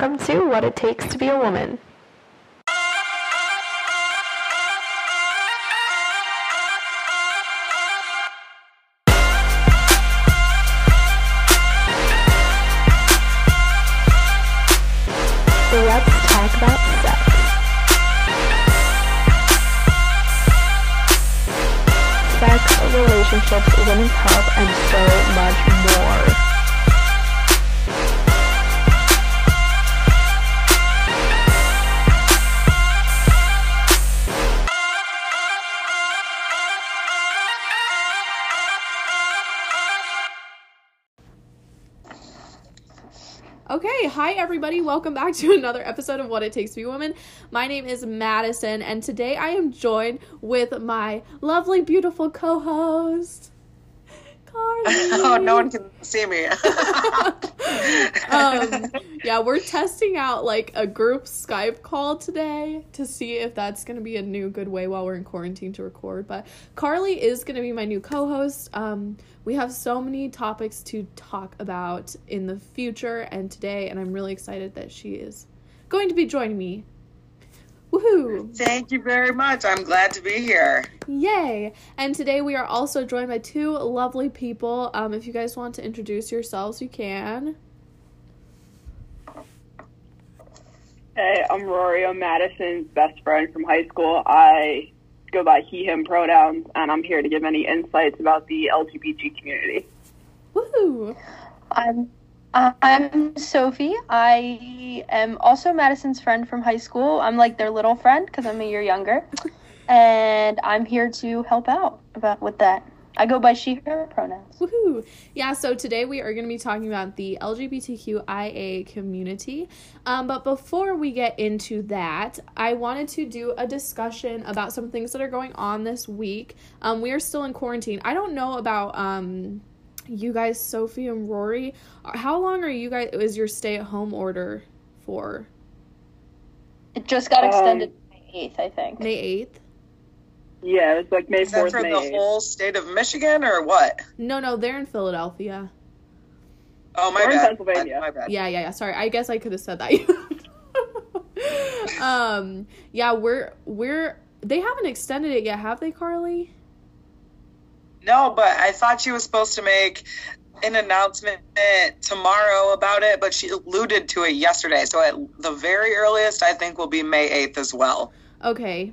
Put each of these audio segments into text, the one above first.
Welcome to What It Takes to Be a Woman. Everybody. Welcome back to another episode of What It Takes to Be a Woman. My name is Madison, and today I am joined with my lovely, beautiful co-host, Carly. Oh, no one can see me. um, yeah, we're testing out like a group Skype call today to see if that's going to be a new good way while we're in quarantine to record. But Carly is going to be my new co host. Um, we have so many topics to talk about in the future and today, and I'm really excited that she is going to be joining me. Woohoo! Thank you very much. I'm glad to be here. Yay! And today we are also joined by two lovely people. Um, if you guys want to introduce yourselves, you can. Hey, I'm Rory. I'm Madison's best friend from high school. I go by he, him pronouns, and I'm here to give any insights about the LGBT community. Woohoo! I'm uh, I'm Sophie. I am also Madison's friend from high school. I'm like their little friend because I'm a year younger, and I'm here to help out about with that. I go by she her pronouns. Woohoo! Yeah, so today we are going to be talking about the LGBTQIA community. Um, but before we get into that, I wanted to do a discussion about some things that are going on this week. Um, we are still in quarantine. I don't know about um, you guys, Sophie and Rory. How long are you guys? Is your stay at home order for? It just got Um, extended to May eighth, I think. May eighth. Yeah, it's like May Is that 4th, for May the 8th. whole state of Michigan or what? No, no, they're in Philadelphia. Oh, my We're in bad. Pennsylvania. My bad. Yeah, yeah, yeah. Sorry, I guess I could have said that. um, yeah, we're we're they haven't extended it yet, have they, Carly? No, but I thought she was supposed to make an announcement tomorrow about it, but she alluded to it yesterday. So at the very earliest, I think will be May 8th as well. Okay.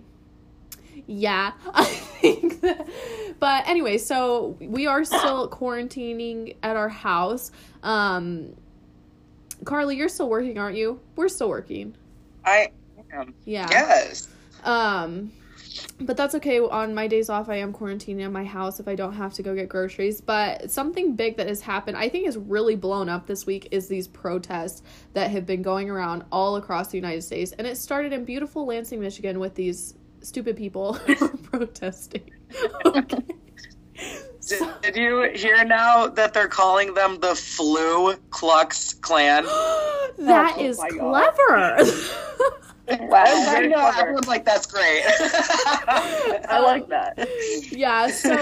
Yeah, I think that. But anyway, so we are still quarantining at our house. Um, Carly, you're still working, aren't you? We're still working. I am. Yeah. Yes. Um, but that's okay. On my days off, I am quarantining in my house if I don't have to go get groceries. But something big that has happened, I think, has really blown up this week is these protests that have been going around all across the United States. And it started in beautiful Lansing, Michigan, with these stupid people protesting. Okay. Did, did you hear now that they're calling them the Flu Klux Klan? that Oh is my clever. Wow. I know. clever. Everyone's like, that's great. I uh, like that. yeah, so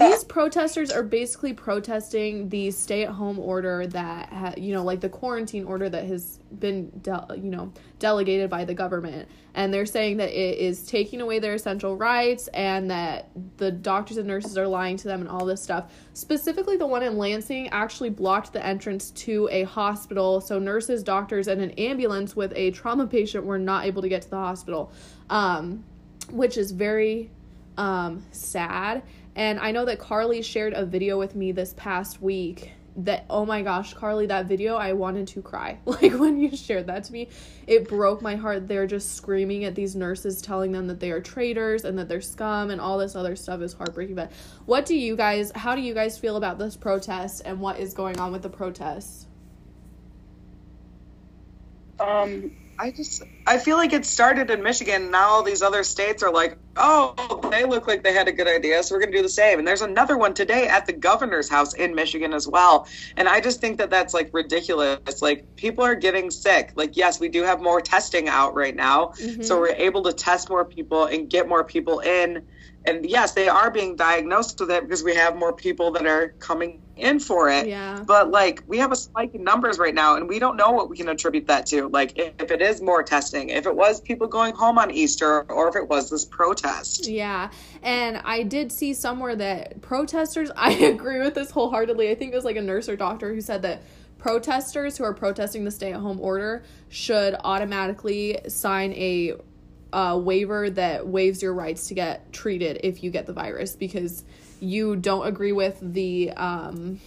these protesters are basically protesting the stay-at-home order that ha- you know like the quarantine order that has been de- you know delegated by the government. And they're saying that it is taking away their essential rights and that the doctors and nurses are lying to them and all this stuff. Specifically the one in lansing actually blocked the entrance to a hospital. So nurses doctors and an ambulance with a trauma patient were not able to get to the hospital um, which is very um, sad. And I know that Carly shared a video with me this past week that, oh my gosh, Carly, that video, I wanted to cry. Like when you shared that to me, it broke my heart. They're just screaming at these nurses, telling them that they are traitors and that they're scum and all this other stuff is heartbreaking. But what do you guys, how do you guys feel about this protest and what is going on with the protests? Um, I just I feel like it started in Michigan. Now all these other states are like, oh, they look like they had a good idea, so we're gonna do the same. And there's another one today at the governor's house in Michigan as well. And I just think that that's like ridiculous. Like people are getting sick. Like yes, we do have more testing out right now, so mm-hmm. we're able to test more people and get more people in. And yes, they are being diagnosed with it because we have more people that are coming in for it. Yeah. But like we have a spike in numbers right now, and we don't know what we can attribute that to. Like if, it is more testing, if it was people going home on Easter, or if it was this protest. Yeah. And I did see somewhere that protesters, I agree with this wholeheartedly. I think it was like a nurse or doctor who said that protesters who are protesting the stay at home order should automatically sign a uh, waiver that waives your rights to get treated if you get the virus because you don't agree with the um,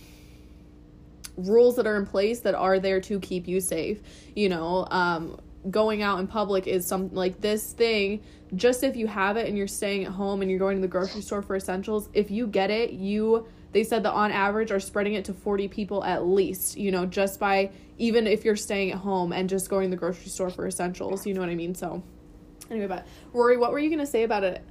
rules that are in place that are there to keep you safe. You know, um, going out in public is some like this thing. Just if you have it and you're staying at home and you're going to the grocery store for essentials, if you get it, you they said that on average are spreading it to 40 people at least, you know, just by even if you're staying at home and just going to the grocery store for essentials, you know what I mean? So, anyway, but Rory, what were you going to say about it?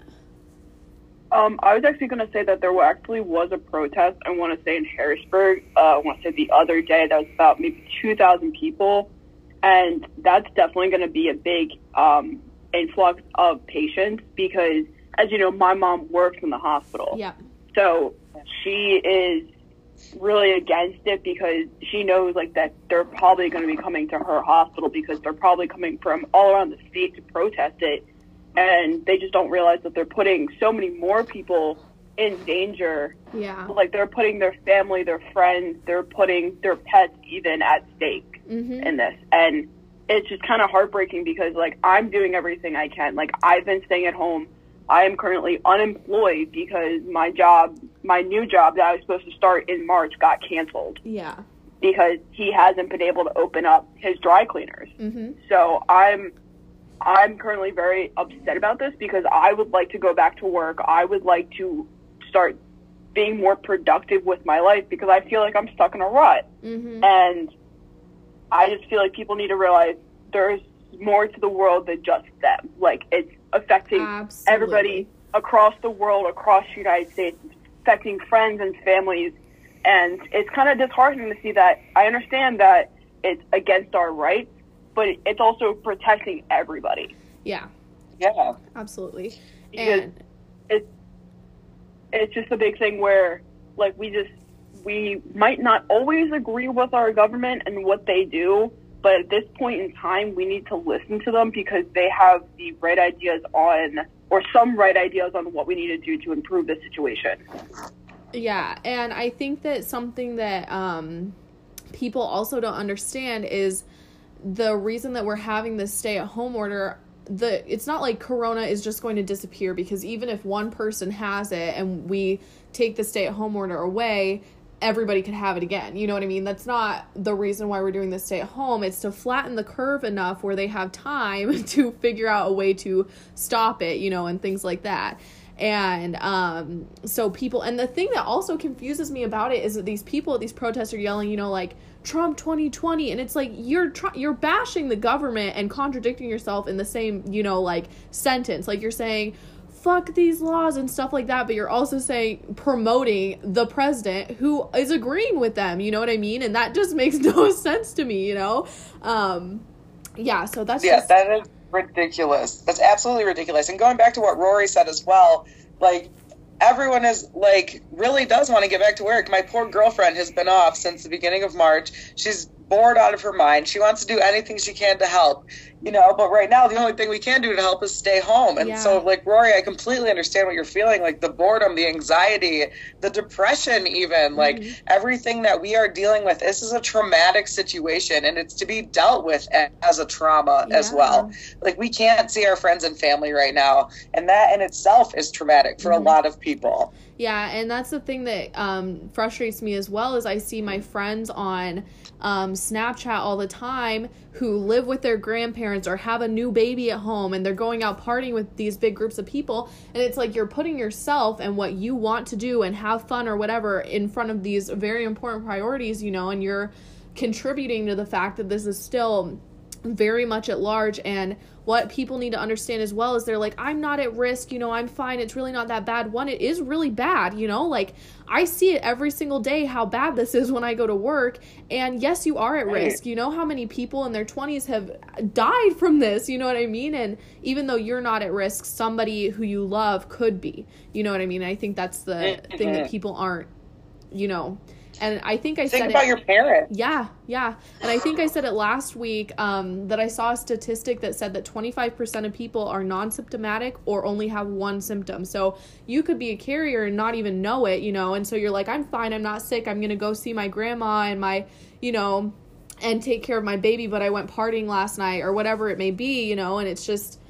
Um, I was actually going to say that there actually was a protest. I want to say in Harrisburg. Uh, I want to say the other day that was about maybe two thousand people, and that's definitely going to be a big um, influx of patients because, as you know, my mom works in the hospital. Yeah. So she is really against it because she knows like that they're probably going to be coming to her hospital because they're probably coming from all around the state to protest it. And they just don't realize that they're putting so many more people in danger. Yeah. like they're putting their family their friends they're putting their pets even at stake Mhm. in this. And it's just kind of heartbreaking because like i'm doing everything i can. Like i've been staying at home. I am currently unemployed because my job my new job that i was supposed to start in march got canceled Yeah. because he hasn't been able to open up his dry cleaners Mhm. so i'm i'm currently very upset about this because i would like to go back to work i would like to start being more productive with my life because i feel like i'm stuck in a rut Mhm. and I just feel like people need to realize there's more to the world than just them. Like it's affecting Absolutely. everybody across the world, across the United States, it's affecting friends and families. And it's kind of disheartening to see that. I understand that it's against our rights, but it's also protecting everybody. Yeah. Yeah. Absolutely. Because And it's it's just a big thing where like we just we might not always agree with our government and what they do but at this point in time we need to listen to them because they have the right ideas on or some right ideas on what we need to do to improve the situation Yeah, and I think that something that um, people also don't understand is the reason that we're having this stay at home order. The it's not like corona is just going to disappear because even if one person has it and we take the stay at home order away, everybody could have it again. You know what I mean? That's not the reason why we're doing this stay at home. It's to flatten the curve enough where they have time to figure out a way to stop it, you know, and things like that and um so people and the thing that also confuses me about it is that these people these protests are yelling you know like Trump 2020 and it's like you're tr- you're bashing the government and contradicting yourself in the same you know like sentence like you're saying fuck these laws and stuff like that but you're also saying promoting the president who is agreeing with them you know what i mean and that just makes no sense to me you know um yeah so that's Yeah, just that is ridiculous. That's absolutely ridiculous. And going back to what Rory said as well, like everyone is like really does want to get back to work. My poor girlfriend has been off since the beginning of March. She's bored out of her mind. She wants to do anything she can to help. You know, but right now the only thing we can do to help is stay home. And Yeah. so like Rory, I completely understand what you're feeling, like the boredom, the anxiety, the depression even, like Mm-hmm. everything that we are dealing with. This is a traumatic situation and it's to be dealt with as a trauma as well like we can't see our friends and family right now and that in itself is traumatic for Mhm. a lot of people Yeah, and that's the thing that um, frustrates me as well is I see my friends on um, Snapchat all the time who live with their grandparents or have a new baby at home and they're going out partying with these big groups of people. And it's like you're putting yourself and what you want to do and have fun or whatever in front of these very important priorities, you know, and you're contributing to the fact that this is still very much at large and what people need to understand as well is they're like i'm not at risk you know i'm fine it's really not that bad. One it is really bad you know like i see it every single day how bad this is when i go to work and yes you are at risk. You know how many people in their 20s have died from this you know what i mean? And even though you're not at risk somebody who you love could be you know what i mean? I think that's the thing that people aren't you know and i think i Think said about it your parents. yeah, yeah. And I think I said it last week um, that I saw a statistic that said that 25% of people are non symptomatic or only have one symptom. So you could be a carrier and not even know it, you know, and so you're like, I'm fine, I'm not sick, I'm going to go see my grandma and my, you know, and take care of my baby, but I went partying last night or whatever it may be, you know, and it's just.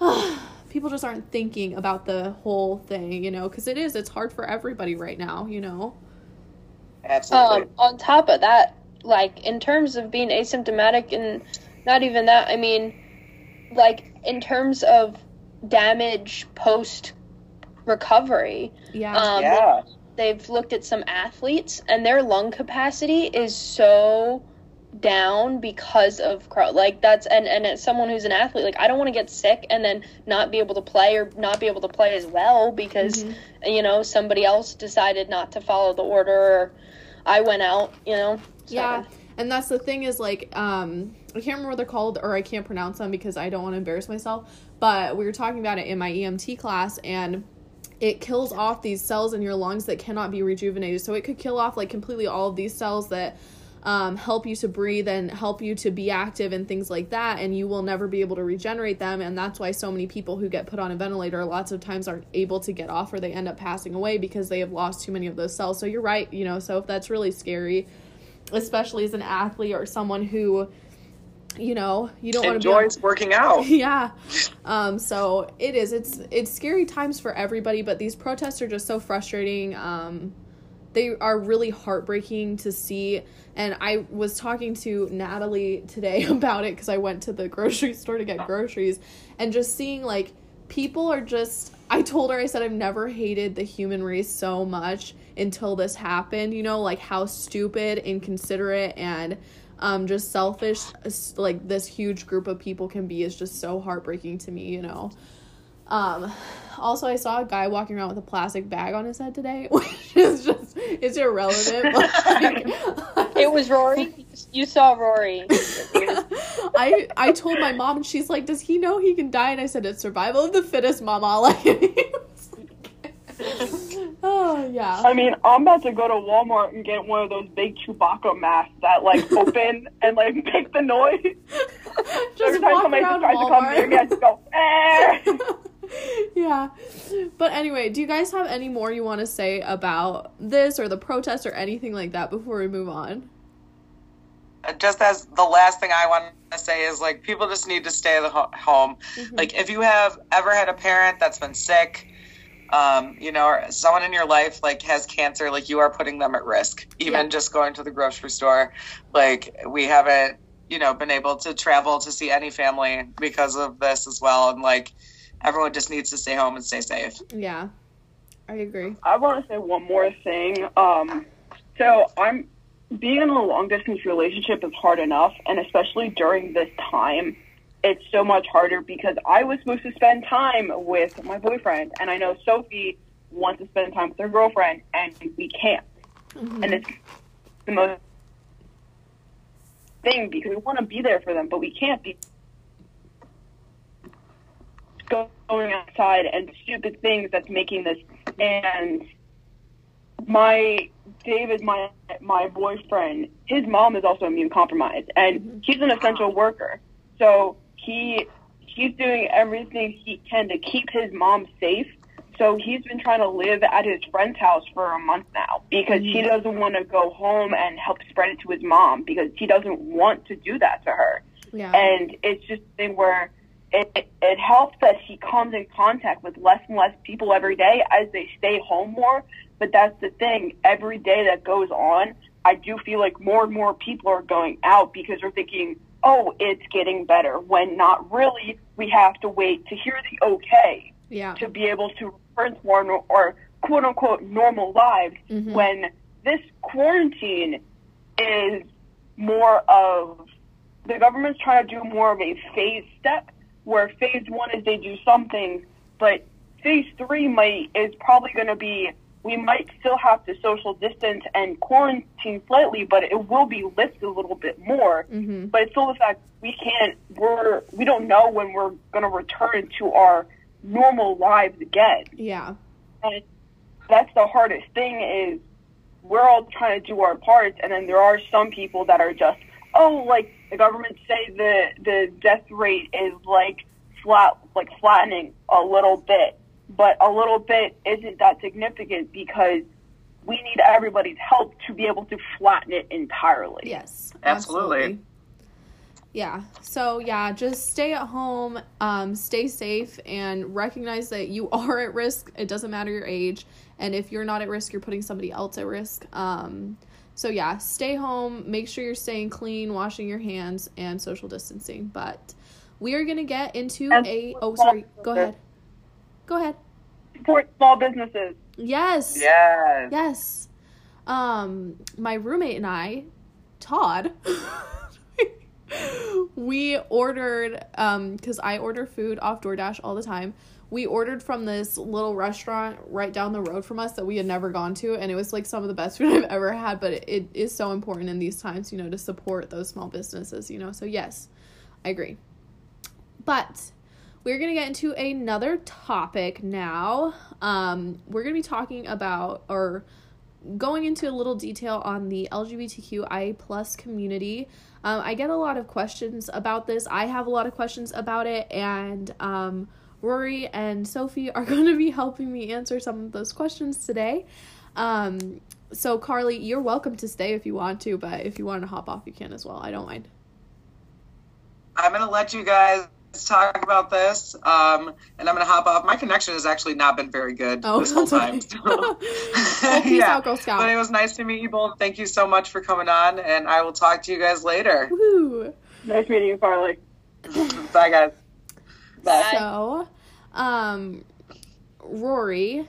People just aren't thinking about the whole thing, you know, because it is. It's hard for everybody right now, you know. Absolutely. Um, on top of that, like in terms of being asymptomatic and not even that, I mean, like in terms of damage post recovery, Yeah. um, yeah. they've looked at some athletes and their lung capacity is so down because of cro- like that's and and as someone who's an athlete like I don't want to get sick and then not be able to play or not be able to play as well because Mhm. you know somebody else decided not to follow the order or I went out you know so. Yeah, and that's the thing is like um I can't remember what they're called or I can't pronounce them because I don't want to embarrass myself. But we were talking about it in my EMT class and it kills off these cells in your lungs that cannot be rejuvenated. So it could kill off like completely all of these cells that um, help you to breathe and help you to be active and things like that, and you will never be able to regenerate them. And that's why so many people who get put on a ventilator lots of times aren't able to get off or they end up passing away because they have lost too many of those cells. So you're right, you know, so if that's really scary especially as an athlete or someone who you know you don't want to Enjoys working out. yeah um so it is it's it's scary times for everybody but these protests are just so frustrating um they are really heartbreaking to see. And i was talking to natalie today about it because i went to the grocery store to get groceries and just seeing like people are just i told her i said i've never hated the human race so much until this happened you know like how stupid inconsiderate and um just selfish like this huge group of people can be is just so heartbreaking to me you know um also i saw a guy walking around with a plastic bag on his head today which is just it's irrelevant like, it was Rory you saw Rory I I told my mom and she's like, "Does he know he can die?" And I said, "It's survival of the fittest, mama." Like, he oh yeah, I mean, I'm about to go to Walmart and get one of those big Chewbacca masks that like open and like make the noise. just Every time walk somebody around tries to come near me, I just go, eh. yeah, but anyway, do you guys have any more you want to say about this or the protest or anything like that before we move on? just as the last thing I want to say is like people just need to stay at home. Mm-hmm. Like if you have ever had a parent that's been sick, um, you know, or someone in your life like has cancer, like you are putting them at risk. Even Yeah. just going to the grocery store, like we haven't, you know, been able to travel to see any family because of this as well. And like everyone just needs to stay home and stay safe. Yeah, I agree. I want to say one more thing. Um, so I'm being in a long distance relationship is hard enough, and especially during this time, it's so much harder because I was supposed to spend time with my boyfriend, and I know Sophie wants to spend time with her girlfriend, and we can't. And it's the most thing because we want to be there for them, but we can't be going outside and stupid things that's making this and my David, my my boyfriend, his mom is also immune compromised, and mm-hmm. he's an essential ah. worker. So he he's doing everything he can to keep his mom safe. So he's been trying to live at his friend's house for a month now because he mm-hmm. doesn't want to go home and help spread it to his mom because he doesn't want to do that to her. Yeah, And it's just a thing where it, it, it helps that he comes in contact with less and less people every day as they stay home more. But that's the thing. Every day that goes on, I do feel like more and more people are going out because they're thinking, oh, it's getting better, when not really. We have to wait to hear the okay yeah, to be able to return to our or quote unquote normal lives Mhm. when this quarantine is more of the government's trying to do more of a phase step, where phase one is they do some things, but phase three might is probably going to be we might still have to social distance and quarantine slightly, but it will be lifted a little bit more. Mm-hmm. But it's still the fact we can't we're we don't know when we're going to return to our normal lives again. Yeah. And that's the hardest thing is we're all trying to do our parts, and then there are some people that are just oh like the government say the the death rate is like flat like flattening a little bit, but a little bit isn't that significant because we need everybody's help to be able to flatten it entirely. Yes. Absolutely. Yeah. So yeah, just stay at home, um, stay safe, and recognize that you are at risk. It doesn't matter your age, and if you're not at risk, you're putting somebody else at risk. Um, so yeah, stay home. Make sure you're staying clean, washing your hands, and social distancing. But we are gonna get into And a. Oh, sorry. Go ahead. Go ahead. Support small businesses. Yes. Yes. Yes. Um, my roommate and I, Todd, we ordered um because I order food off DoorDash all the time. We ordered from this little restaurant right down the road from us that we had never gone to, and it was like some of the best food I've ever had. But it, it is so important in these times, you know, to support those small businesses, you know. So yes, I agree. But we're gonna get into another topic now. Um, we're gonna be talking about or going into a little detail on the LGBTQI plus community. Um, I get a lot of questions about this. I have a lot of questions about it, and um, Rory and Sophie are going to be helping me answer some of those questions today. Um, so Carly, you're welcome to stay if you want to, but if you want to hop off, you can as well. I don't mind. I'm gonna let you guys talk about this, um, and I'm gonna hop off. My connection has actually not been very good Oh, this whole that's okay. time. so- Well, peace Yeah. out, Girl Scout. But it was nice to meet you both. Thank you so much for coming on, and I will talk to you guys later. Woo. Nice meeting you, Carly. Bye, guys. Bye. So, um, Rory.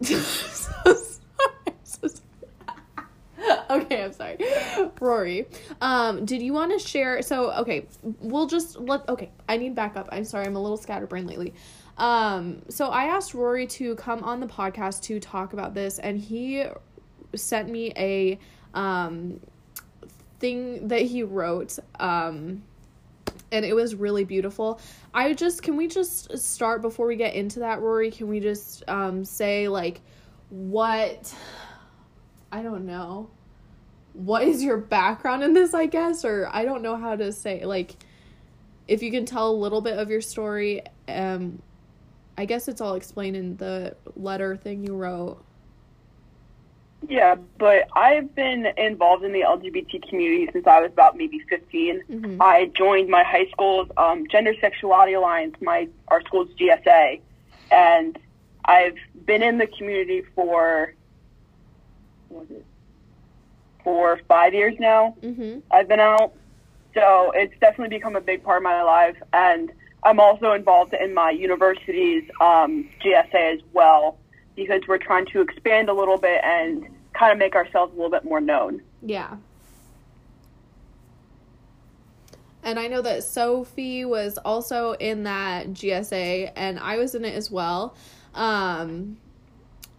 okay, I'm sorry. Rory, um, did you want to share? So, okay, we'll just let. Okay, I need backup. I'm sorry, I'm a little scatterbrained lately. Um, so I asked Rory to come on the podcast to talk about this, and he sent me a um thing that he wrote. Um, and it was really beautiful. I just can we just start before we get into that, Rory? Can we just um say like what I don't know. What is your background in this, I guess, or I don't know how to say like if you can tell a little bit of your story, um I guess it's all explained in the letter thing you wrote. Yeah, but I've been involved in the LGBT community since I was about maybe 15. Mhm. I joined my high school's um, Gender Sexuality Alliance, my our school's GSA, and I've been in the community for what was it for five years now. Mhm. I've been out, so it's definitely become a big part of my life, and I'm also involved in my university's um, GSA as well because we're trying to expand a little bit and kind of make ourselves a little bit more known. Yeah. And I know that Sophie was also in that GSA and I was in it as well. Um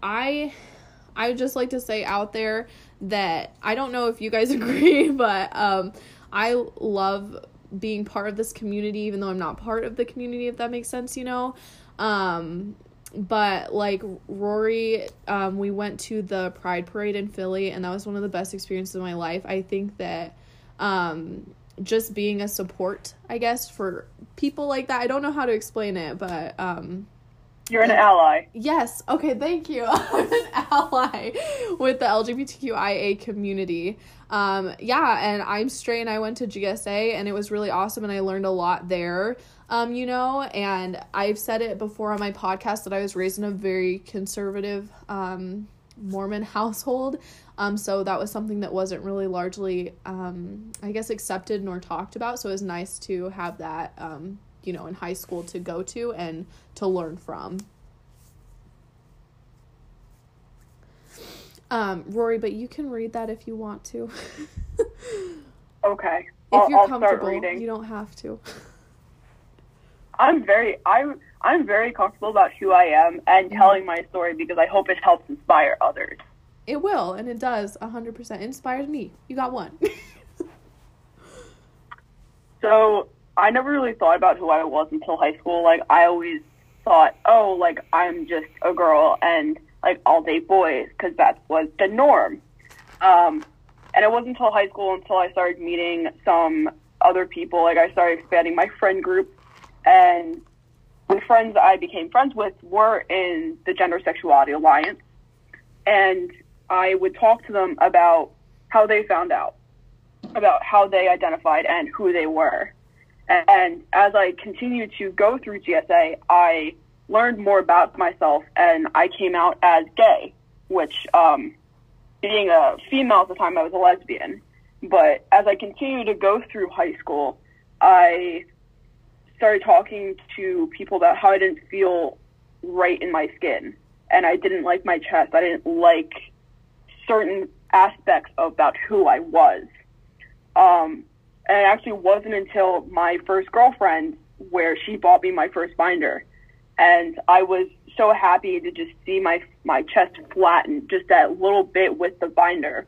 I I would just like to say out there that I don't know if you guys agree, but um I love being part of this community even though I'm not part of the community if that makes sense, you know. Um but like Rory, um, we went to the Pride Parade in Philly, and that was one of the best experiences of my life. I think that um, just being a support, I guess, for people like that. I don't know how to explain it, but um, You're an ally. Yes. Okay. Thank you. I'm an ally with the LGBTQIA community. Um, yeah, and I'm straight, and I went to GSA, and it was really awesome, and I learned a lot there. Um, you know, and I've said it before on my podcast that I was raised in a very conservative um, Mormon household. Um, so that was something that wasn't really largely, um, I guess, accepted nor talked about. So it was nice to have that, um, you know, in high school to go to and to learn from. Um, Rory, but you can read that if you want to. Okay. If I'll- you're I'll comfortable, reading. you don't have to. I'm very I'm I'm very comfortable about who I am and telling my story because I hope it helps inspire others. It will, and it does. hundred percent inspires me. You got one. So I never really thought about who I was until high school. Like I always thought, oh, like I'm just a girl and like I'll date boys because that was the norm. Um, and it wasn't until high school until I started meeting some other people. Like I started expanding my friend group, and the friends I became friends with were in the Gender Sexuality Alliance, and I would talk to them about how they found out, about how they identified and who they were. And as I continued to go through GSA, I learned more about myself and I came out as gay, which, um, being a female at the time, I was a lesbian. But as I continued to go through high school, I started talking to people about how I didn't feel right in my skin and I didn't like my chest. I didn't like certain aspects about who I was. Um, and it actually wasn't until my first girlfriend where she bought me my first binder. And I was so happy to just see my my chest flatten just that little bit with the binder.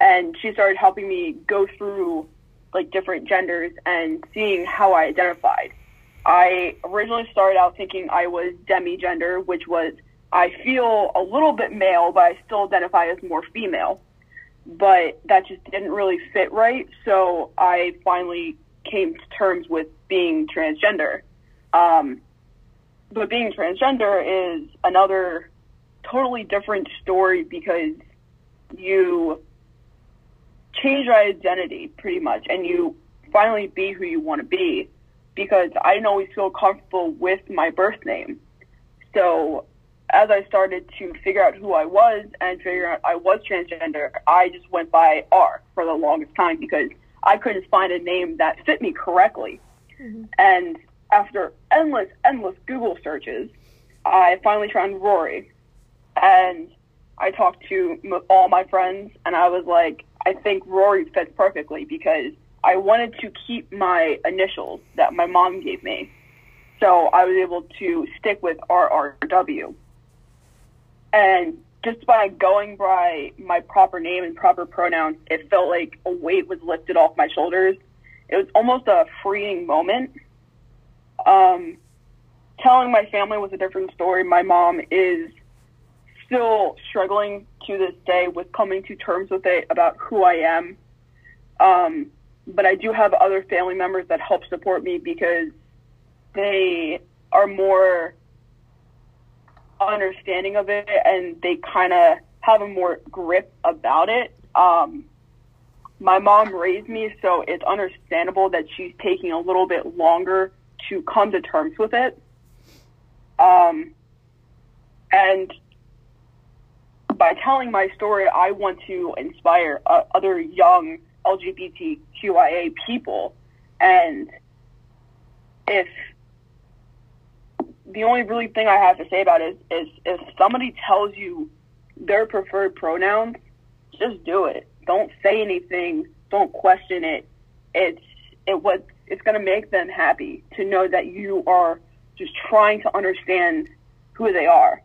And she started helping me go through like different genders and seeing how I identified. I originally started out thinking I was demigender, which was I feel a little bit male, but I still identify as more female. But that just didn't really fit right, so I finally came to terms with being transgender. Um, but being transgender is another totally different story because you change your identity pretty much and you finally be who you want to be because I didn't always feel comfortable with my birth name. So as I started to figure out who I was and figure out I was transgender, I just went by R for the longest time because I couldn't find a name that fit me correctly. Mm-hmm. And after endless, endless Google searches, I finally found Rory. And I talked to m- all my friends, and I was like, I think Rory fits perfectly because I wanted to keep my initials that my mom gave me. So I was able to stick with RRW. And just by going by my proper name and proper pronouns, it felt like a weight was lifted off my shoulders. It was almost a freeing moment. Um, telling my family was a different story. My mom is still struggling to this day with coming to terms with it about who I am. Um, but I do have other family members that help support me because they are more understanding of it and they kind of have a more grip about it. Um, my mom raised me, so it's understandable that she's taking a little bit longer to come to terms with it. Um, and by telling my story, I want to inspire uh, other young LGBTQIA people. And if the only really thing I have to say about it is, is if somebody tells you their preferred pronouns, just do it. Don't say anything. Don't question it. It's it what it's gonna make them happy to know that you are just trying to understand who they are.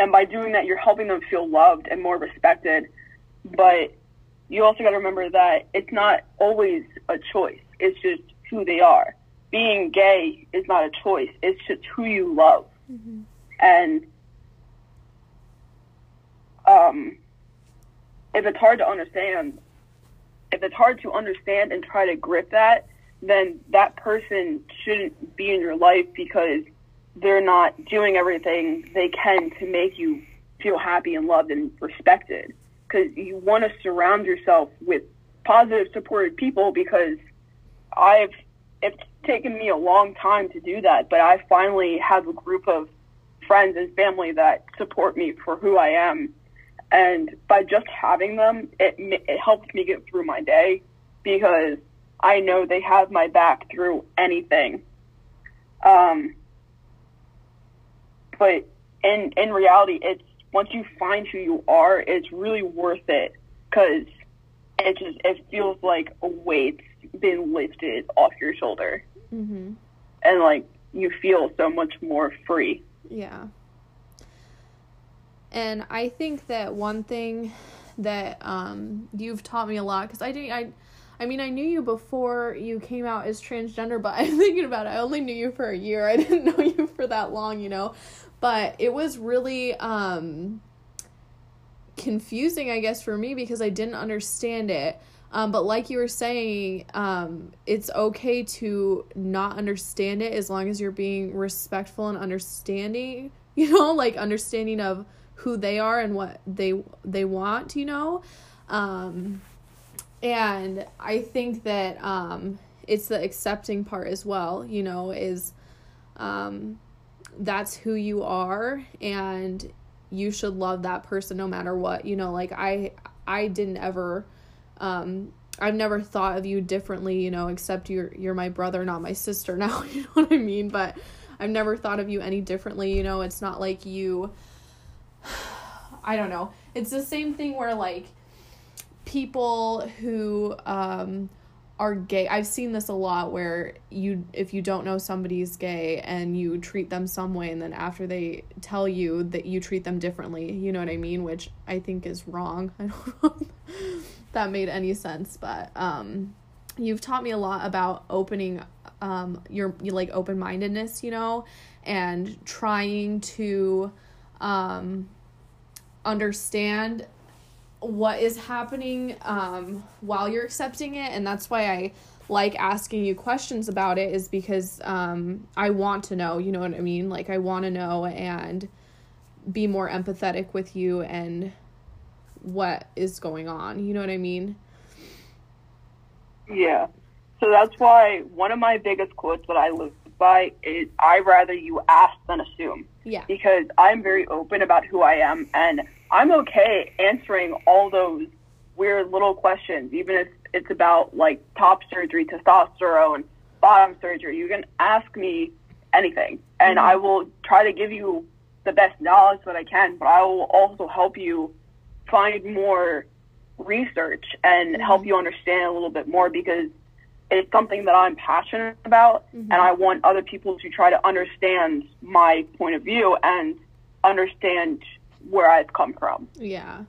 And by doing that, you're helping them feel loved and more respected. But you also got to remember that it's not always a choice. It's just who they are. Being gay is not a choice. It's just who you love. And um, if it's hard to understand, if it's hard to understand and try to grip that, then that person shouldn't be in your life because they're not doing everything they can to make you feel happy and loved and respected. Because you want to surround yourself with positive, supported people. Because I've it's taken me a long time to do that, but I finally have a group of friends and family that support me for who I am. And by just having them, it it helps me get through my day because I know they have my back through anything. Um, but in in reality, it's once you find who you are, it's really worth it because it just it feels like a weight's been lifted off your shoulder Mm-hmm. and like you feel so much more free. Yeah. And I think that one thing that um, you've taught me a lot because I didn't I. I mean, I knew you before you came out as transgender, but I'm thinking about it. I only knew you for a year. I didn't know you for that long, you know. But it was really um confusing, I guess, for me because I didn't understand it. Um, but like you were saying, um, it's okay to not understand it as long as you're being respectful and understanding, you know, like understanding of who they are and what they they want, you know. Um, and I think that um, it's the accepting part as well, you know, is um, that's who you are and you should love that person no matter what, you know, like I I didn't ever um I've never thought of you differently, you know, except you're you're my brother, not my sister now, you know what I mean? But I've never thought of you any differently, you know, it's not like you I don't know. It's the same thing where like people who um are gay. I've seen this a lot where you if you don't know somebody's gay and you treat them some way and then after they tell you that you treat them differently, you know what I mean, which I think is wrong. I don't know if that made any sense, but um you've taught me a lot about opening um your you like open-mindedness, you know, and trying to um understand what is happening um, while you're accepting it and that's why i like asking you questions about it is because um, i want to know you know what i mean like i want to know and be more empathetic with you and what is going on you know what i mean Yeah. So that's why one of my biggest quotes that I live by is I rather you ask than assume. yeah Because I'm very open about who I am and I'm okay answering all those weird little questions, even if it's about like top surgery, testosterone, bottom surgery. You can ask me anything and mm-hmm. I will try to give you the best knowledge that I can, but I will also help you find more research and mm-hmm. help you understand a little bit more because it's something that I'm passionate about mm-hmm. and I want other people to try to understand my point of view and understand where I've come from. Yeah.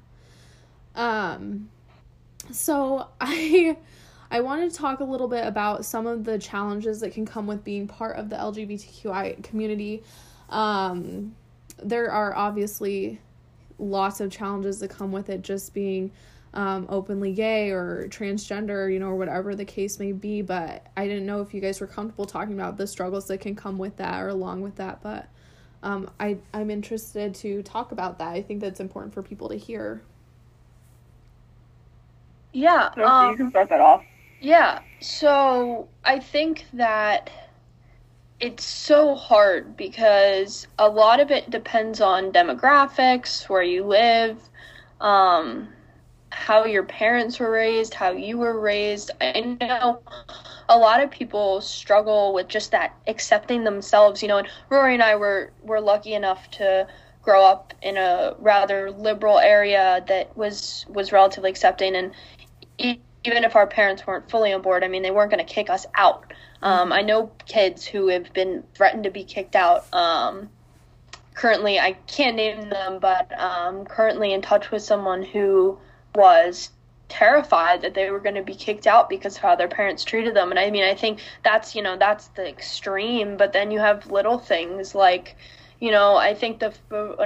Um so I I want to talk a little bit about some of the challenges that can come with being part of the LGBTQI community. Um there are obviously lots of challenges that come with it just being um, openly gay or transgender, you know, or whatever the case may be. But I didn't know if you guys were comfortable talking about the struggles that can come with that or along with that. But um, I I'm interested to talk about that. I think that's important for people to hear. Yeah. So um, you can start that off. Yeah, so I think that it's so hard because a lot of it depends on demographics, where you live, um, how your parents were raised, how you were raised. I know a lot of people struggle with just that accepting themselves, you know, and Rory and I were, were lucky enough to grow up in a rather liberal area that was was relatively accepting and even if our parents weren't fully on board, I mean, they weren't going to kick us out. Um, I know kids who have been threatened to be kicked out. Um, currently, I can't name them, but um, currently in touch with someone who was terrified that they were going to be kicked out because of how their parents treated them. And I mean, I think that's, you know, that's the extreme. But then you have little things like, you know, I think the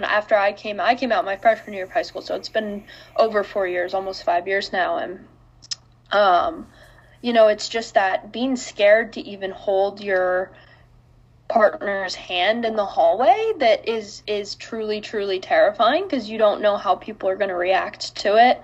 after I came, I came out my freshman year of high school, so it's been over four years, almost five years now, and um, you know, it's just that being scared to even hold your partner's hand in the hallway that is is truly truly terrifying because you don't know how people are going to react to it.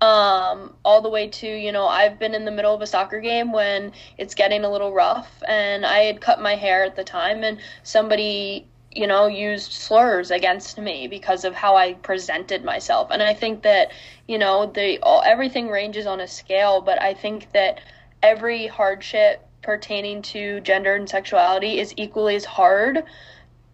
Um, all the way to you know i've been in the middle of a soccer game when it's getting a little rough and i had cut my hair at the time and somebody you know used slurs against me because of how i presented myself. And i think that you know the all, everything ranges on a scale but i think that every hardship pertaining to gender and sexuality is equally as hard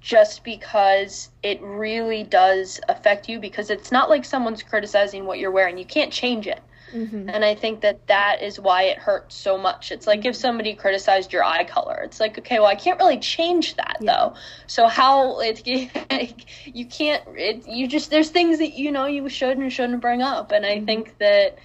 just because it really does affect you because it's not like someone's criticizing what you're wearing you can't change it Mhm. And I think that that is why it hurts so much. It's like if somebody criticized your eye color. It's like, okay, well, I can't really change that Yeah. though. So how it you can't it, you just there's things that you know you should and shouldn't bring up. And I think that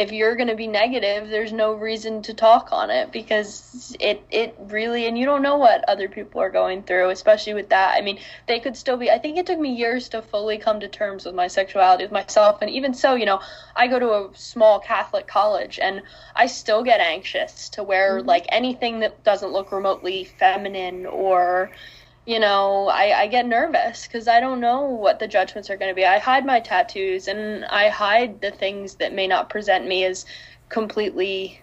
if you're going to be negative, there's no reason to talk on it because it it really and you don't know what other people are going through, especially with that. I mean, they could still be I think it took me years to fully come to terms with my sexuality with myself and even so, you know, I go to a small Catholic college and I still get anxious to wear mm-hmm. like anything that doesn't look remotely feminine or you know, I, I get nervous because I don't know what the judgments are going to be. I hide my tattoos and I hide the things that may not present me as completely,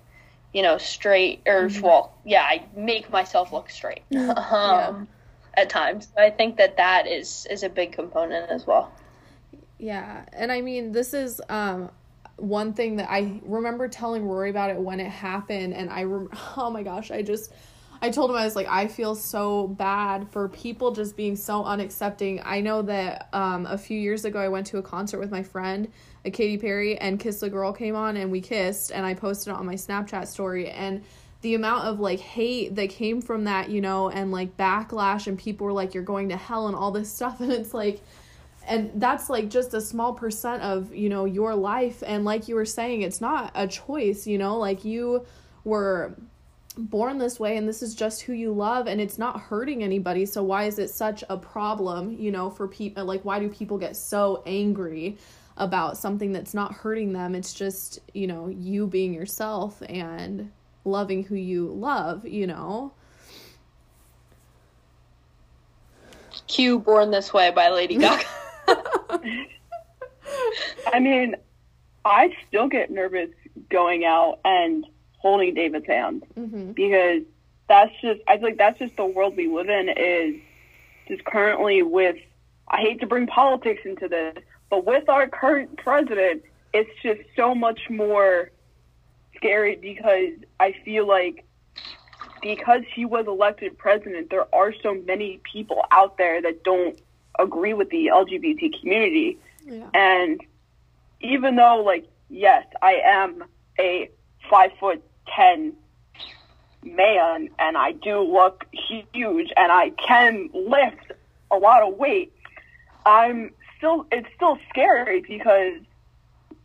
you know, straight or, well, yeah, I make myself look straight um, at times. I think that that is, is a big component as well. Yeah, and I mean, this is um one thing that I remember telling Rory about it when it happened, and I rem- oh my gosh, I just I told him I was like I feel so bad for people just being so unaccepting. I know that um a few years ago I went to a concert with my friend, a Katy Perry, and Kiss the Girl came on, and we kissed, and I posted it on my Snapchat story, and the amount of like hate that came from that, you know, and like backlash, and people were like, "You're going to hell" and all this stuff, and it's like and that's like just a small percent of you know your life and like you were saying it's not a choice you know like you were born this way and this is just who you love and it's not hurting anybody so why is it such a problem you know for people uh, like why do people get so angry about something that's not hurting them it's just you know you being yourself and loving who you love you know Q Born This Way by Lady Gaga. I mean, I still get nervous going out and holding David's hand mm-hmm. because that's just I feel like that's just the world we live in is just currently with I hate to bring politics into this, but with our current president, it's just so much more scary because I feel like because he was elected president, there are so many people out there that don't agree with the LGBT community. yeah And even though, like, yes, I am a five foot ten man and I do look huge and I can lift a lot of weight, I'm still, it's still scary because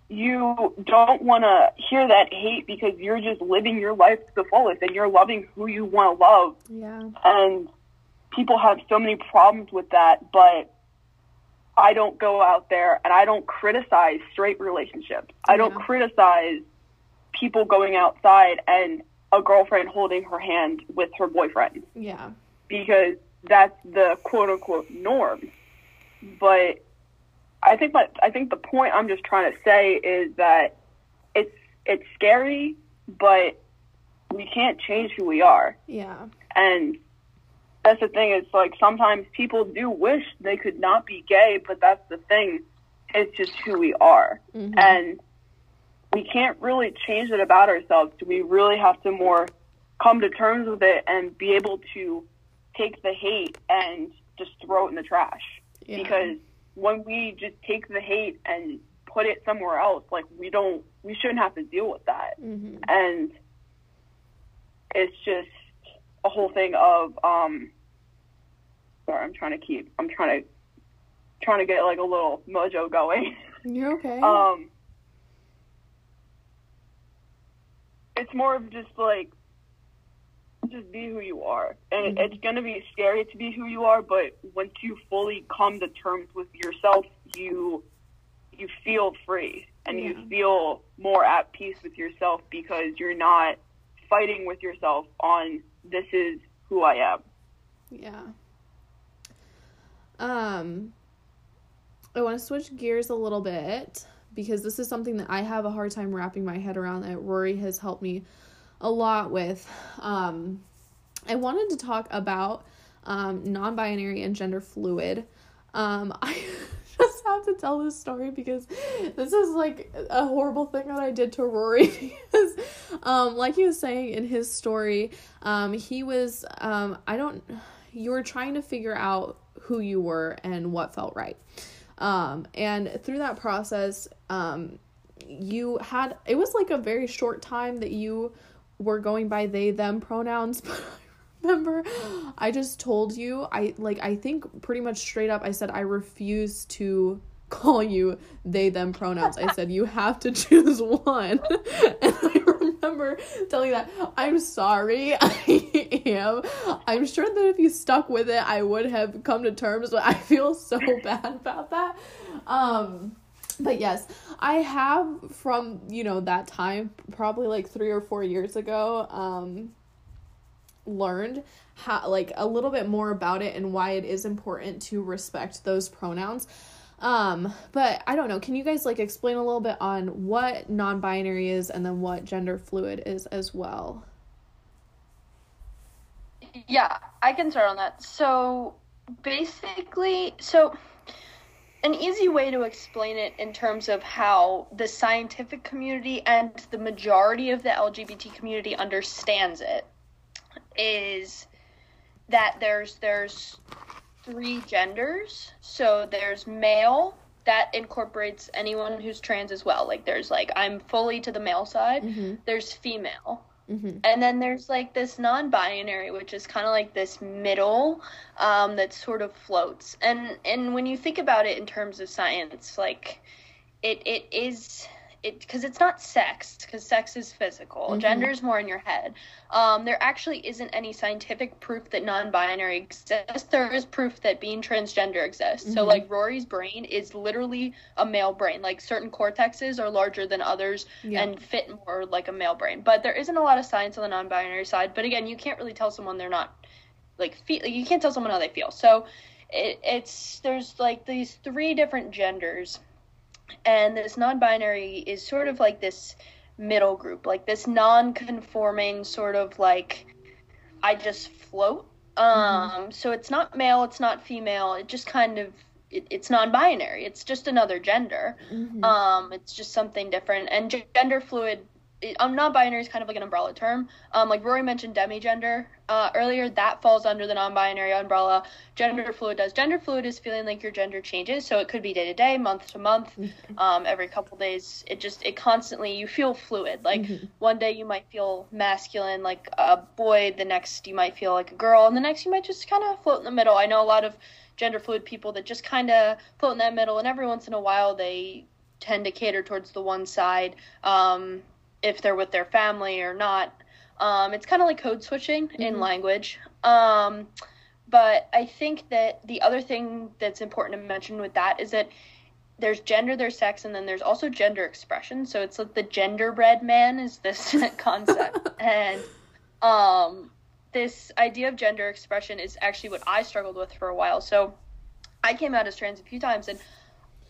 you don't want to hear that hate because you're just living your life to the fullest and you're loving who you want to love. Yeah. And people have so many problems with that but i don't go out there and i don't criticize straight relationships. I don't criticize people going outside and a girlfriend holding her hand with her boyfriend yeah because that's the quote unquote norm but i think my i think the point i'm just trying to say is that it's it's scary but we can't change who we are yeah and that's the thing. It's like sometimes people do wish they could not be gay, but that's the thing. It's just who we are. Mhm. And we can't really change it about ourselves. Do we really have to more come to terms with it and be able to take the hate and just throw it in the trash. yeah. Because when we just take the hate and put it somewhere else, like we don't, we shouldn't have to deal with that mm-hmm. and it's just a whole thing of um sorry i'm trying to keep i'm trying to trying to get like a little mojo going You're okay. um it's more of just like just be who you are and Mhm. it's going to be scary to be who you are but once you fully come to terms with yourself you you feel free and Yeah. you feel more at peace with yourself because you're not fighting with yourself on this is who I am. yeah. Um, I want to switch gears a little bit because this is something that I have a hard time wrapping my head around that Rory has helped me a lot with. Um, I wanted to talk about um, non binary and gender fluid. Um, I just have to tell this story because this is like a horrible thing that I did to Rory because, um, like he was saying in his story, um, he was, um, I don't, you were trying to figure out who you were and what felt right. Um, and through that process, um, you had it was like a very short time that you were going by they them pronouns but I remember I just told you I like I think pretty much straight up I said I refuse to call you they them pronouns. I said you have to choose one. and I remember telling that I'm sorry. I am. I'm sure that if you stuck with it I would have come to terms, but I feel so bad about that. Um but yes, I have from, you know, that time, probably like 3 or 4 years ago, um learned how like a little bit more about it and why it is important to respect those pronouns. Um, but I don't know. Can you guys like explain a little bit on what non-binary is and then what gender fluid is as well? Yeah, I can start on that. So basically, so an easy way to explain it in terms of how the scientific community and the majority of the LGBT community understands it is that there's there's three genders. So there's male that incorporates anyone who's trans as well. Like there's like I'm fully to the male side. Mhm. There's female. Mhm. And then there's like this non-binary, which is kind of like this middle um, that sort of floats. And and when you think about it in terms of science, like it it is it because it's not sex because sex is physical. Mhm. Gender is more in your head. Um, there actually isn't any scientific proof that non-binary exists. There is proof that being transgender exists. So Mhm. like Rory's brain is literally a male brain. Like certain cortexes are larger than others Yeah. and fit more like a male brain. But there isn't a lot of science on the non-binary side. But again, you can't really tell someone they're not like feel. You can't tell someone how they feel. So it, it's there's like these three different genders, and this non-binary is sort of like this middle group, like this non-conforming sort of like I just float. Um, so it's not male, it's not female. It just kind of it, it's non-binary. It's just another gender. Mhm. Um, it's just something different. And gender fluid, um, non-binary is kind of like an umbrella term. Um, like Rory mentioned demigender uh, earlier, that falls under the non-binary umbrella. Gender fluid does. Gender fluid is feeling like your gender changes, so it could be day to day, month to month, um, every couple days. It just it constantly you feel fluid. Like Mhm. one day you might feel masculine, like a boy. The next you might feel like a girl, and the next you might just kind of float in the middle. I know a lot of gender fluid people that just kind of float in that middle, and every once in a while they tend to cater towards the one side um, if they're with their family or not. Um, it's kind of like code switching in Mhm. language. Um, but I think that the other thing that's important to mention with that is that there's gender, there's sex, and then there's also gender expression. So it's like the genderbread man is this concept. and um, this idea of gender expression is actually what I struggled with for a while. So I came out as trans a few times, and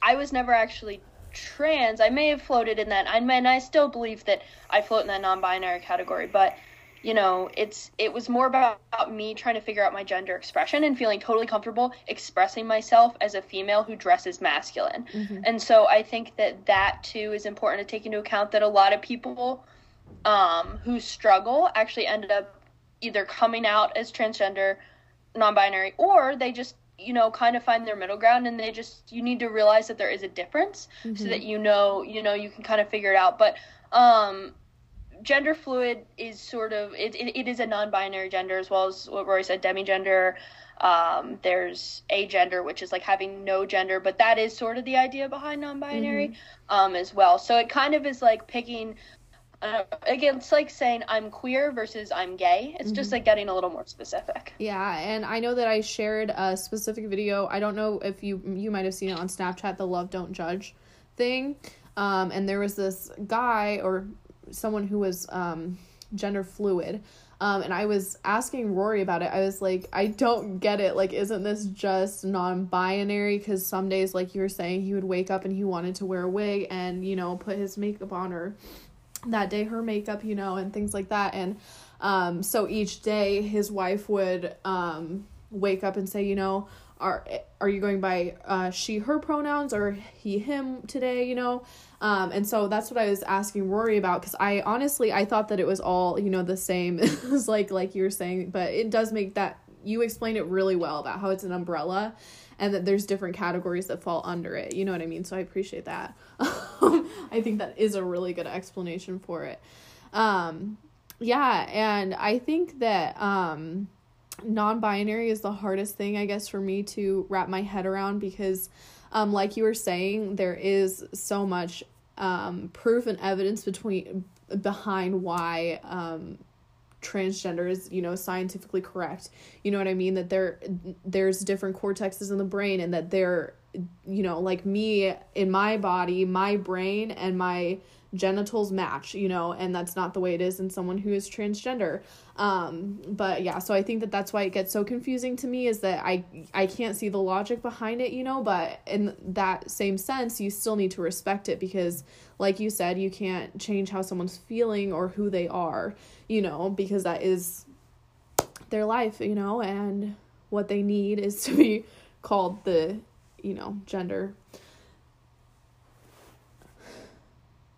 I was never actually trans. I may have floated in that. I mean, I still believe that I float in that non-binary category, but you know, it's it was more about, about me trying to figure out my gender expression and feeling totally comfortable expressing myself as a female who dresses masculine. Mhm. And so I think that that too is important to take into account that a lot of people um, who struggle actually ended up either coming out as transgender, non-binary, or they just you know kind of find their middle ground and they just you need to realize that there is a difference so Mhm. that you know you know you can kind of figure it out. But um gender fluid is sort of it, it, it is a non-binary gender as well as what rory said demigender. Um, there's agender which is like having no gender but that is sort of the idea behind non-binary um, as well. So it kind of is like picking uh, again it's like saying i'm queer versus i'm gay it's just like getting a little more specific Yeah, and I know that I shared a specific video. I don't know if you you might have seen it on Snapchat, the Love Don't Judge thing. Um, and there was this guy or someone who was um, gender fluid. Um, and I was asking Rory about it. I was like, I don't get it. Like, isn't this just non binary? Because some days, like you were saying, he would wake up and he wanted to wear a wig and, you know, put his makeup on or that day her makeup, you know, and things like that. And um, so each day his wife would um, wake up and say, you know, are are you going by uh, she her pronouns or he him today, you know? Um, and so that's what I was asking Rory about because I honestly I thought that it was all you know the same. it was like like you were saying, but it does make that you explained it really well about how it's an umbrella and that there's different categories that fall under it. You know what I mean? So I appreciate that. I think that is a really good explanation for it. Um, yeah, and I think that um, non binary is the hardest thing, I guess, for me to wrap my head around because, um, like you were saying, there is so much um, proof and evidence between behind why um, transgender is you know scientifically correct. You know what i mean? That there there's different cortexes in the brain and that they're you know like me in my body my brain and my genitals match you know and that's not the way it is in someone who is transgender. Um but yeah so i think that that's why it gets so confusing to me is that i i can't see the logic behind it you know but in that same sense you still need to respect it because like you said you can't change how someone's feeling or who they are you know because that is their life you know and what they need is to be called the you know gender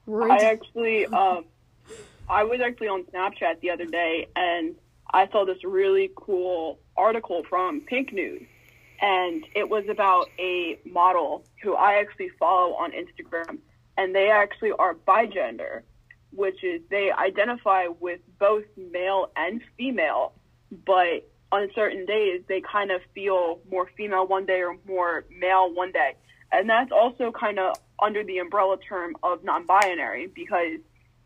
I actually, um, I was actually on Snapchat the other day, and I saw this really cool article from Pink News, and it was about a model who I actually follow on Instagram, and they actually are bigender, which is they identify with both male and female, but on certain days they kind of feel more female one day or more male one day. And that's also kind of under the umbrella term of non binary because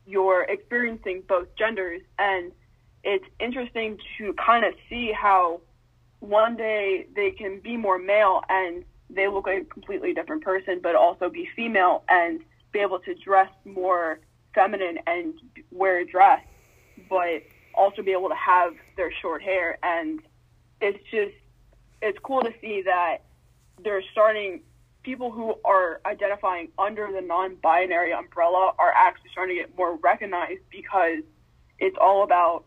you're experiencing both genders. And it's interesting to kind of see how one day they can be more male and they look like a completely different person, but also be female and be able to dress more feminine and wear a dress, but also be able to have their short hair. And it's just, it's cool to see that they're starting people who are identifying under the non-binary umbrella are actually starting to get more recognized because it's all about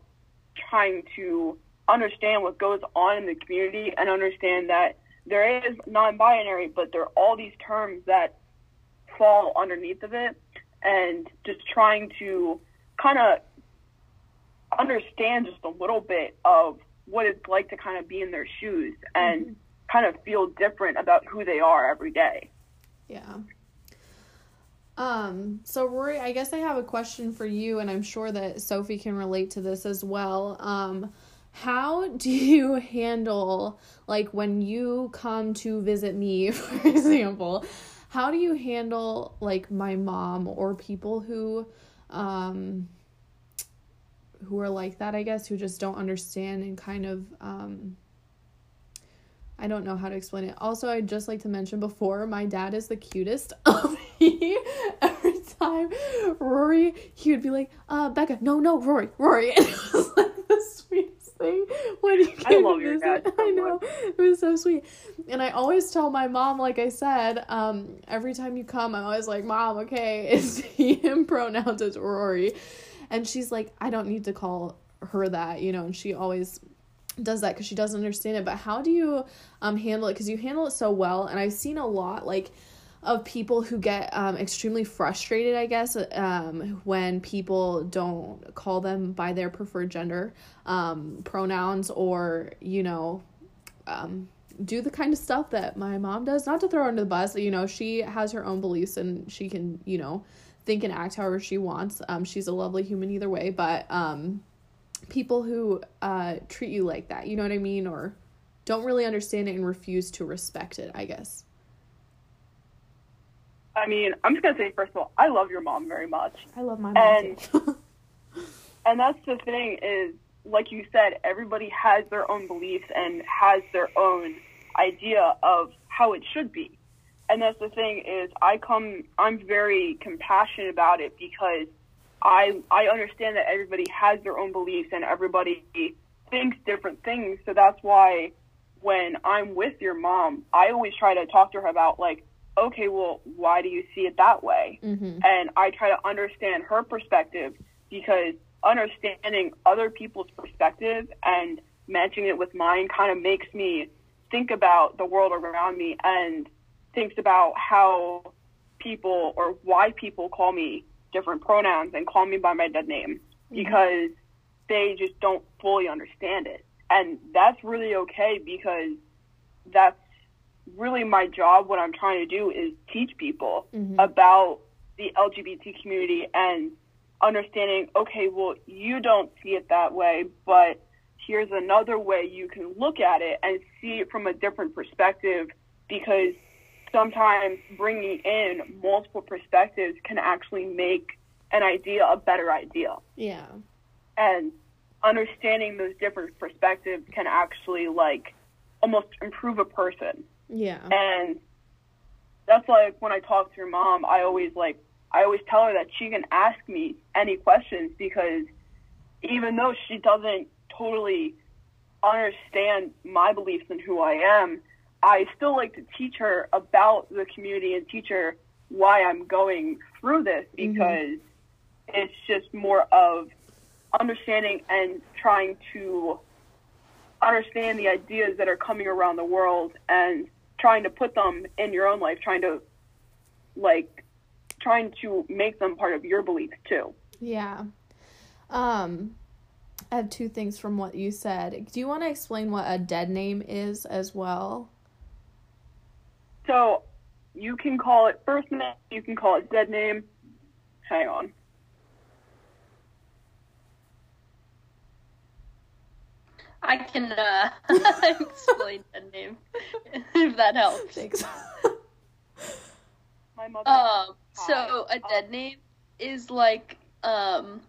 trying to understand what goes on in the community and understand that there is non-binary, but there are all these terms that fall underneath of it, and just trying to kind of understand just a little bit of what it's like to kind of be in their shoes. And mm-hmm kind of feel different about who they are every day. Yeah. Um, so Rory, I guess I have a question for you and I'm sure that Sophie can relate to this as well. Um, how do you handle like when you come to visit me, for example, how do you handle like my mom or people who um who are like that, I guess, who just don't understand and kind of um I don't know how to explain it. Also, I'd just like to mention before, my dad is the cutest of me. Every time Rory, he would be like, uh, Becca, no, no, Rory, Rory. And it was like the sweetest thing when he came I love your dad. So I know. It was so sweet. And I always tell my mom, like I said, um, every time you come, I'm always like, Mom, okay, is he him pronouns as Rory? And she's like, I don't need to call her that, you know, and she always does that because she doesn't understand it but how do you um handle it? Because you handle it so well and i've seen a lot like of people who get um, extremely frustrated i guess um, when people don't call them by their preferred gender um, pronouns or you know um, do the kind of stuff that my mom does. Not to throw under the bus you know she has her own beliefs and she can you know think and act however she wants. Um, she's a lovely human either way but um people who uh, treat you like that, you know what I mean? Or don't really understand it and refuse to respect it, I guess. I mean, I'm just gonna say first of all, I love your mom very much. I love my mom and, too. and that's the thing is, like you said, everybody has their own beliefs and has their own idea of how it should be. And that's the thing is, I come, I'm very compassionate about it because I I understand that everybody has their own beliefs and everybody thinks different things. So that's why when I'm with your mom, I always try to talk to her about like, okay, well, why do you see it that way? Mm-hmm. And I try to understand her perspective because understanding other people's perspective and matching it with mine kind of makes me think about the world around me and thinks about how people or why people call me different pronouns and call me by my dead name mm-hmm. because they just don't fully understand it. and that's really okay because that's really my job. What I'm trying to do is teach people Mhm. about the LGBT community and understanding, okay, well, you don't see it that way, but here's another way you can look at it and see it from a different perspective because sometimes bringing in multiple perspectives can actually make an idea a better idea. Yeah. And understanding those different perspectives can actually, like, almost improve a person Yeah. and that's like when I talk to your mom, I always like I always tell her that she can ask me any questions because even though she doesn't totally understand my beliefs and who I am, I still like to teach her about the community and teach her why I'm going through this because it's just more of understanding and trying to understand the ideas that are coming around the world and trying to put them in your own life, trying to like trying to make them part of your beliefs too. Yeah. Um I have two things from what you said. Do you want to explain what a dead name is as well? So you can call it first name, you can call it dead name. Hang on. I can uh, explain dead name if that helps. Thanks. My mother Um, so a dead name is like um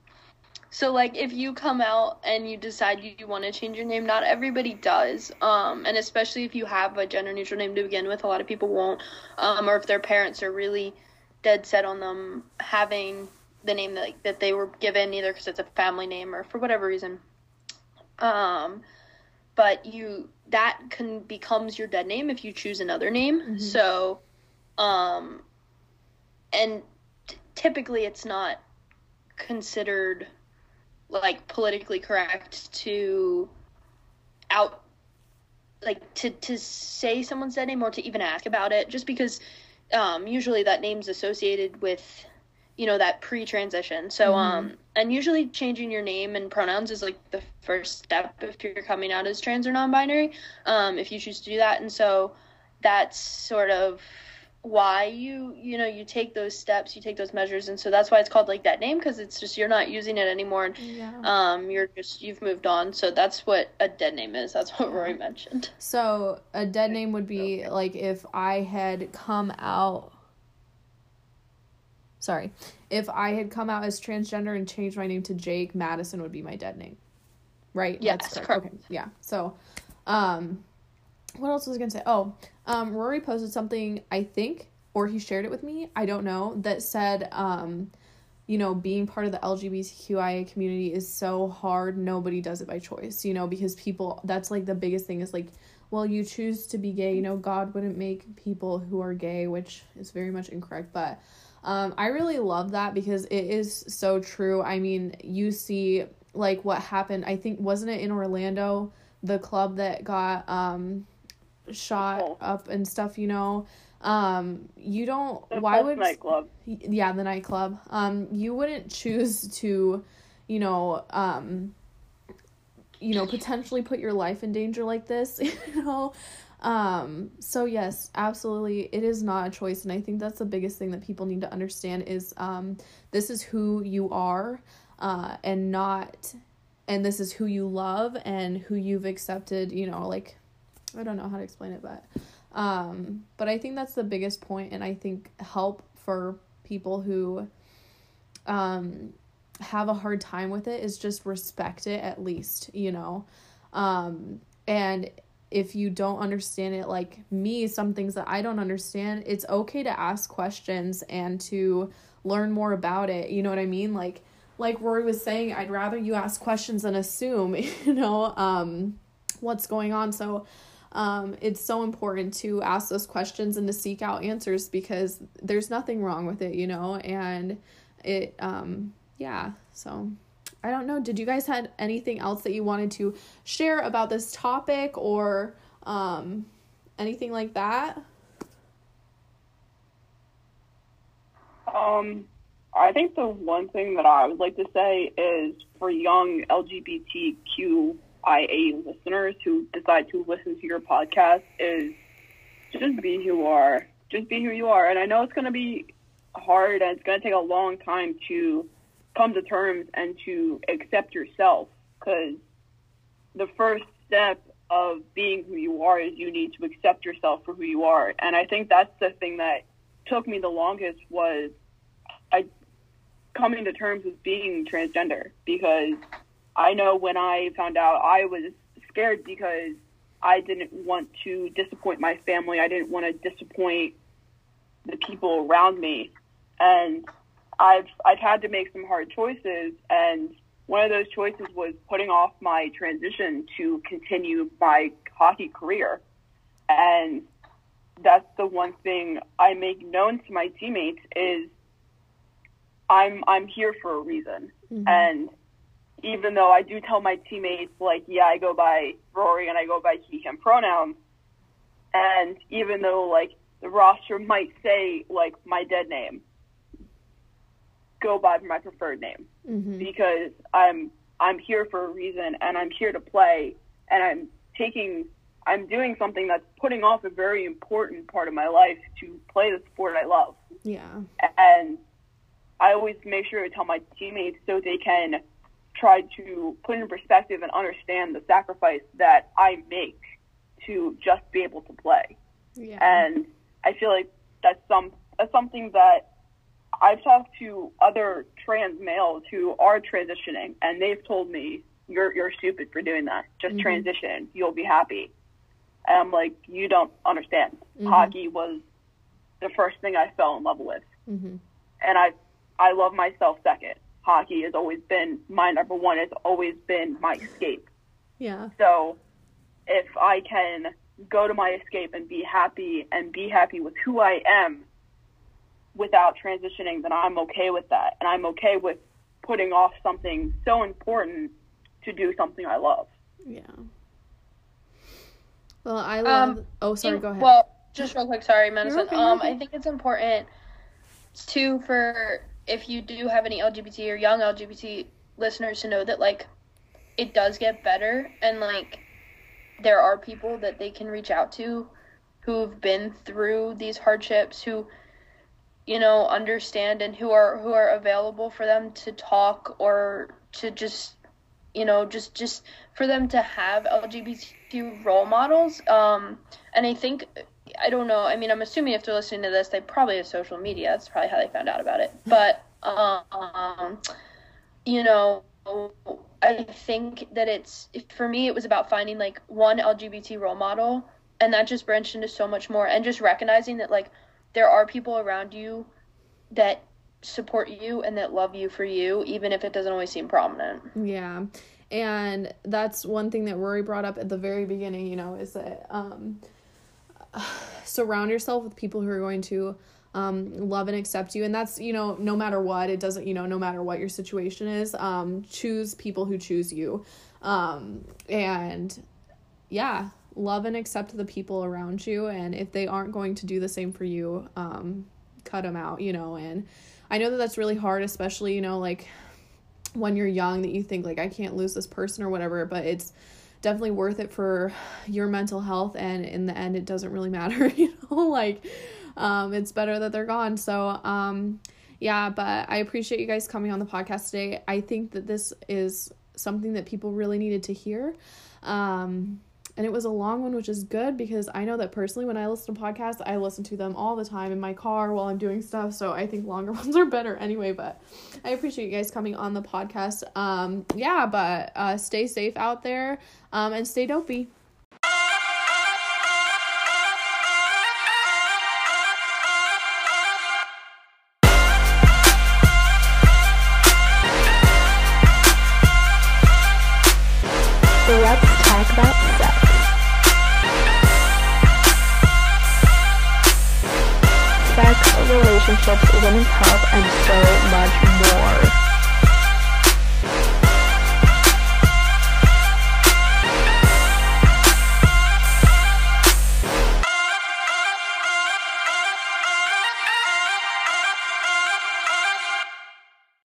so like if you come out and you decide you, you want to change your name, not everybody does. Um and especially if you have a gender neutral name to begin with, a lot of people won't. Um or if their parents are really dead set on them having the name that like, that they were given either cuz it's a family name or for whatever reason. Um but you that can becomes your dead name if you choose another name. Mhm. So um and t- typically it's not considered like politically correct to out like to to say someone's dead name or to even ask about it just because um usually that name's associated with you know that pre-transition so Mhm. um and usually changing your name and pronouns is like the first step if you're coming out as trans or non-binary um if you choose to do that and so that's sort of why you you know you take those steps you take those measures and so that's why it's called like that name because it's just you're not using it anymore and yeah. um you're just you've moved on so that's what a dead name is that's what rory mentioned So a dead name would be like if I had come out Sorry. If I had come out as transgender and changed my name to Jake, Madison would be my dead name. Right? Yes, correct. Okay. Yeah. So um what else was I gonna say? Oh, um Rory posted something I think or he shared it with me, I don't know, that said um you know, being part of the LGBTQIA community is so hard. Nobody does it by choice, you know, because people, that's like the biggest thing is like, well, you choose to be gay, you know, God wouldn't make people who are gay, which is very much incorrect. But um, I really love that because it is so true. I mean, you see like what happened, I think, wasn't it in Orlando, the club that got um, shot Pulse. up and stuff, you know? Um, you don't, The why would nightclub. yeah the nightclub um you wouldn't choose to you know um you know potentially put your life in danger like this you know um so yes absolutely it is not a choice and i think that's the biggest thing that people need to understand is um this is who you are uh and not and this is who you love and who you've accepted you know like i don't know how to explain it but um but i think that's the biggest point and i think help for people who um have a hard time with it is just respect it at least you know? Um and if you don't understand it like me some things that i don't understand it's okay to ask questions and to learn more about it you know what i mean? Like like rory was saying i'd rather you ask questions than assume you know um what's going on. So um, it's so important to ask those questions and to seek out answers because there's nothing wrong with it, you know, and it, um, yeah, so I don't know. Did you guys had anything else that you wanted to share about this topic or, um, anything like that? Um, I think the one thing that I would like to say is for young LGBTQ IA listeners who decide to listen to your podcast is just be who you are. Just be who you are. And I know it's going to be hard and it's going to take a long time to come to terms and to accept yourself because the first step of being who you are is you need to accept yourself for who you are. And I think that's the thing that took me the longest was I coming to terms with being transgender because I know when I found out I was scared because I didn't want to disappoint my family. I didn't want to disappoint the people around me. And I've I've had to make some hard choices and one of those choices was putting off my transition to continue my hockey career. And that's the one thing I make known to my teammates is I'm I'm here for a reason. Mm-hmm. And even though I do tell my teammates like, yeah, I go by Rory and I go by he him pronouns, and even though like the roster might say like my dead name, go by my preferred name mm-hmm. because I'm I'm here for a reason and I'm here to play and I'm taking I'm doing something that's putting off a very important part of my life to play the sport I love. Yeah. And I always make sure to tell my teammates so they can try to put in perspective and understand the sacrifice that I make to just be able to play. Yeah. And I feel like that's some that's something that I've talked to other trans males who are transitioning, and they've told me, "You're you're stupid for doing that. Just mm-hmm. transition. You'll be happy." And I'm like, "You don't understand. Mm-hmm. Hockey was the first thing I fell in love with, mm-hmm. and I I love myself second. Hockey has always been my number one. It's always been my escape. Yeah. So if I can go to my escape and be happy and be happy with who I am without transitioning, then I'm okay with that. And I'm okay with putting off something so important to do something I love. Yeah. Well, I love. Um, oh, sorry. in- go ahead. Well, just real quick, sorry, Madison. okay, um, okay. I think it's important too for if you do have any LGBT or young LGBT listeners to know that like it does get better and like there are people that they can reach out to who've been through these hardships who you know understand and who are who are available for them to talk or to just you know just just for them to have lgbtq role models. Um and i think i don't know. I mean i'm assuming if they're listening to this they probably have social media. That's probably how they found out about it. But um you know i think that it's for me it was about finding like one lgbt role model and that just branched into so much more and just recognizing that like there are people around you that support you and that love you for you even if it doesn't always seem prominent. Yeah. And that's one thing that Rory brought up at the very beginning, you know, is that um, surround yourself with people who are going to um, love and accept you. And that's, you know, no matter what, it doesn't, you know, no matter what your situation is, um, choose people who choose you. Um, and yeah, love and accept the people around you. And if they aren't going to do the same for you, um, cut them out, you know. And I know that that's really hard, especially, you know, like when you're young that you think like I can't lose this person or whatever, but it's definitely worth it for your mental health and in the end it doesn't really matter, you know, like um it's better that they're gone. So um yeah, but I appreciate you guys coming on the podcast today. I think that this is something that people really needed to hear. Um and it was a long one, which is good because I know that personally, when I listen to podcasts, I listen to them all the time in my car while I'm doing stuff. So I think longer ones are better anyway. But I appreciate you guys coming on the podcast. Um, yeah, but uh, stay safe out there um, and stay dopey.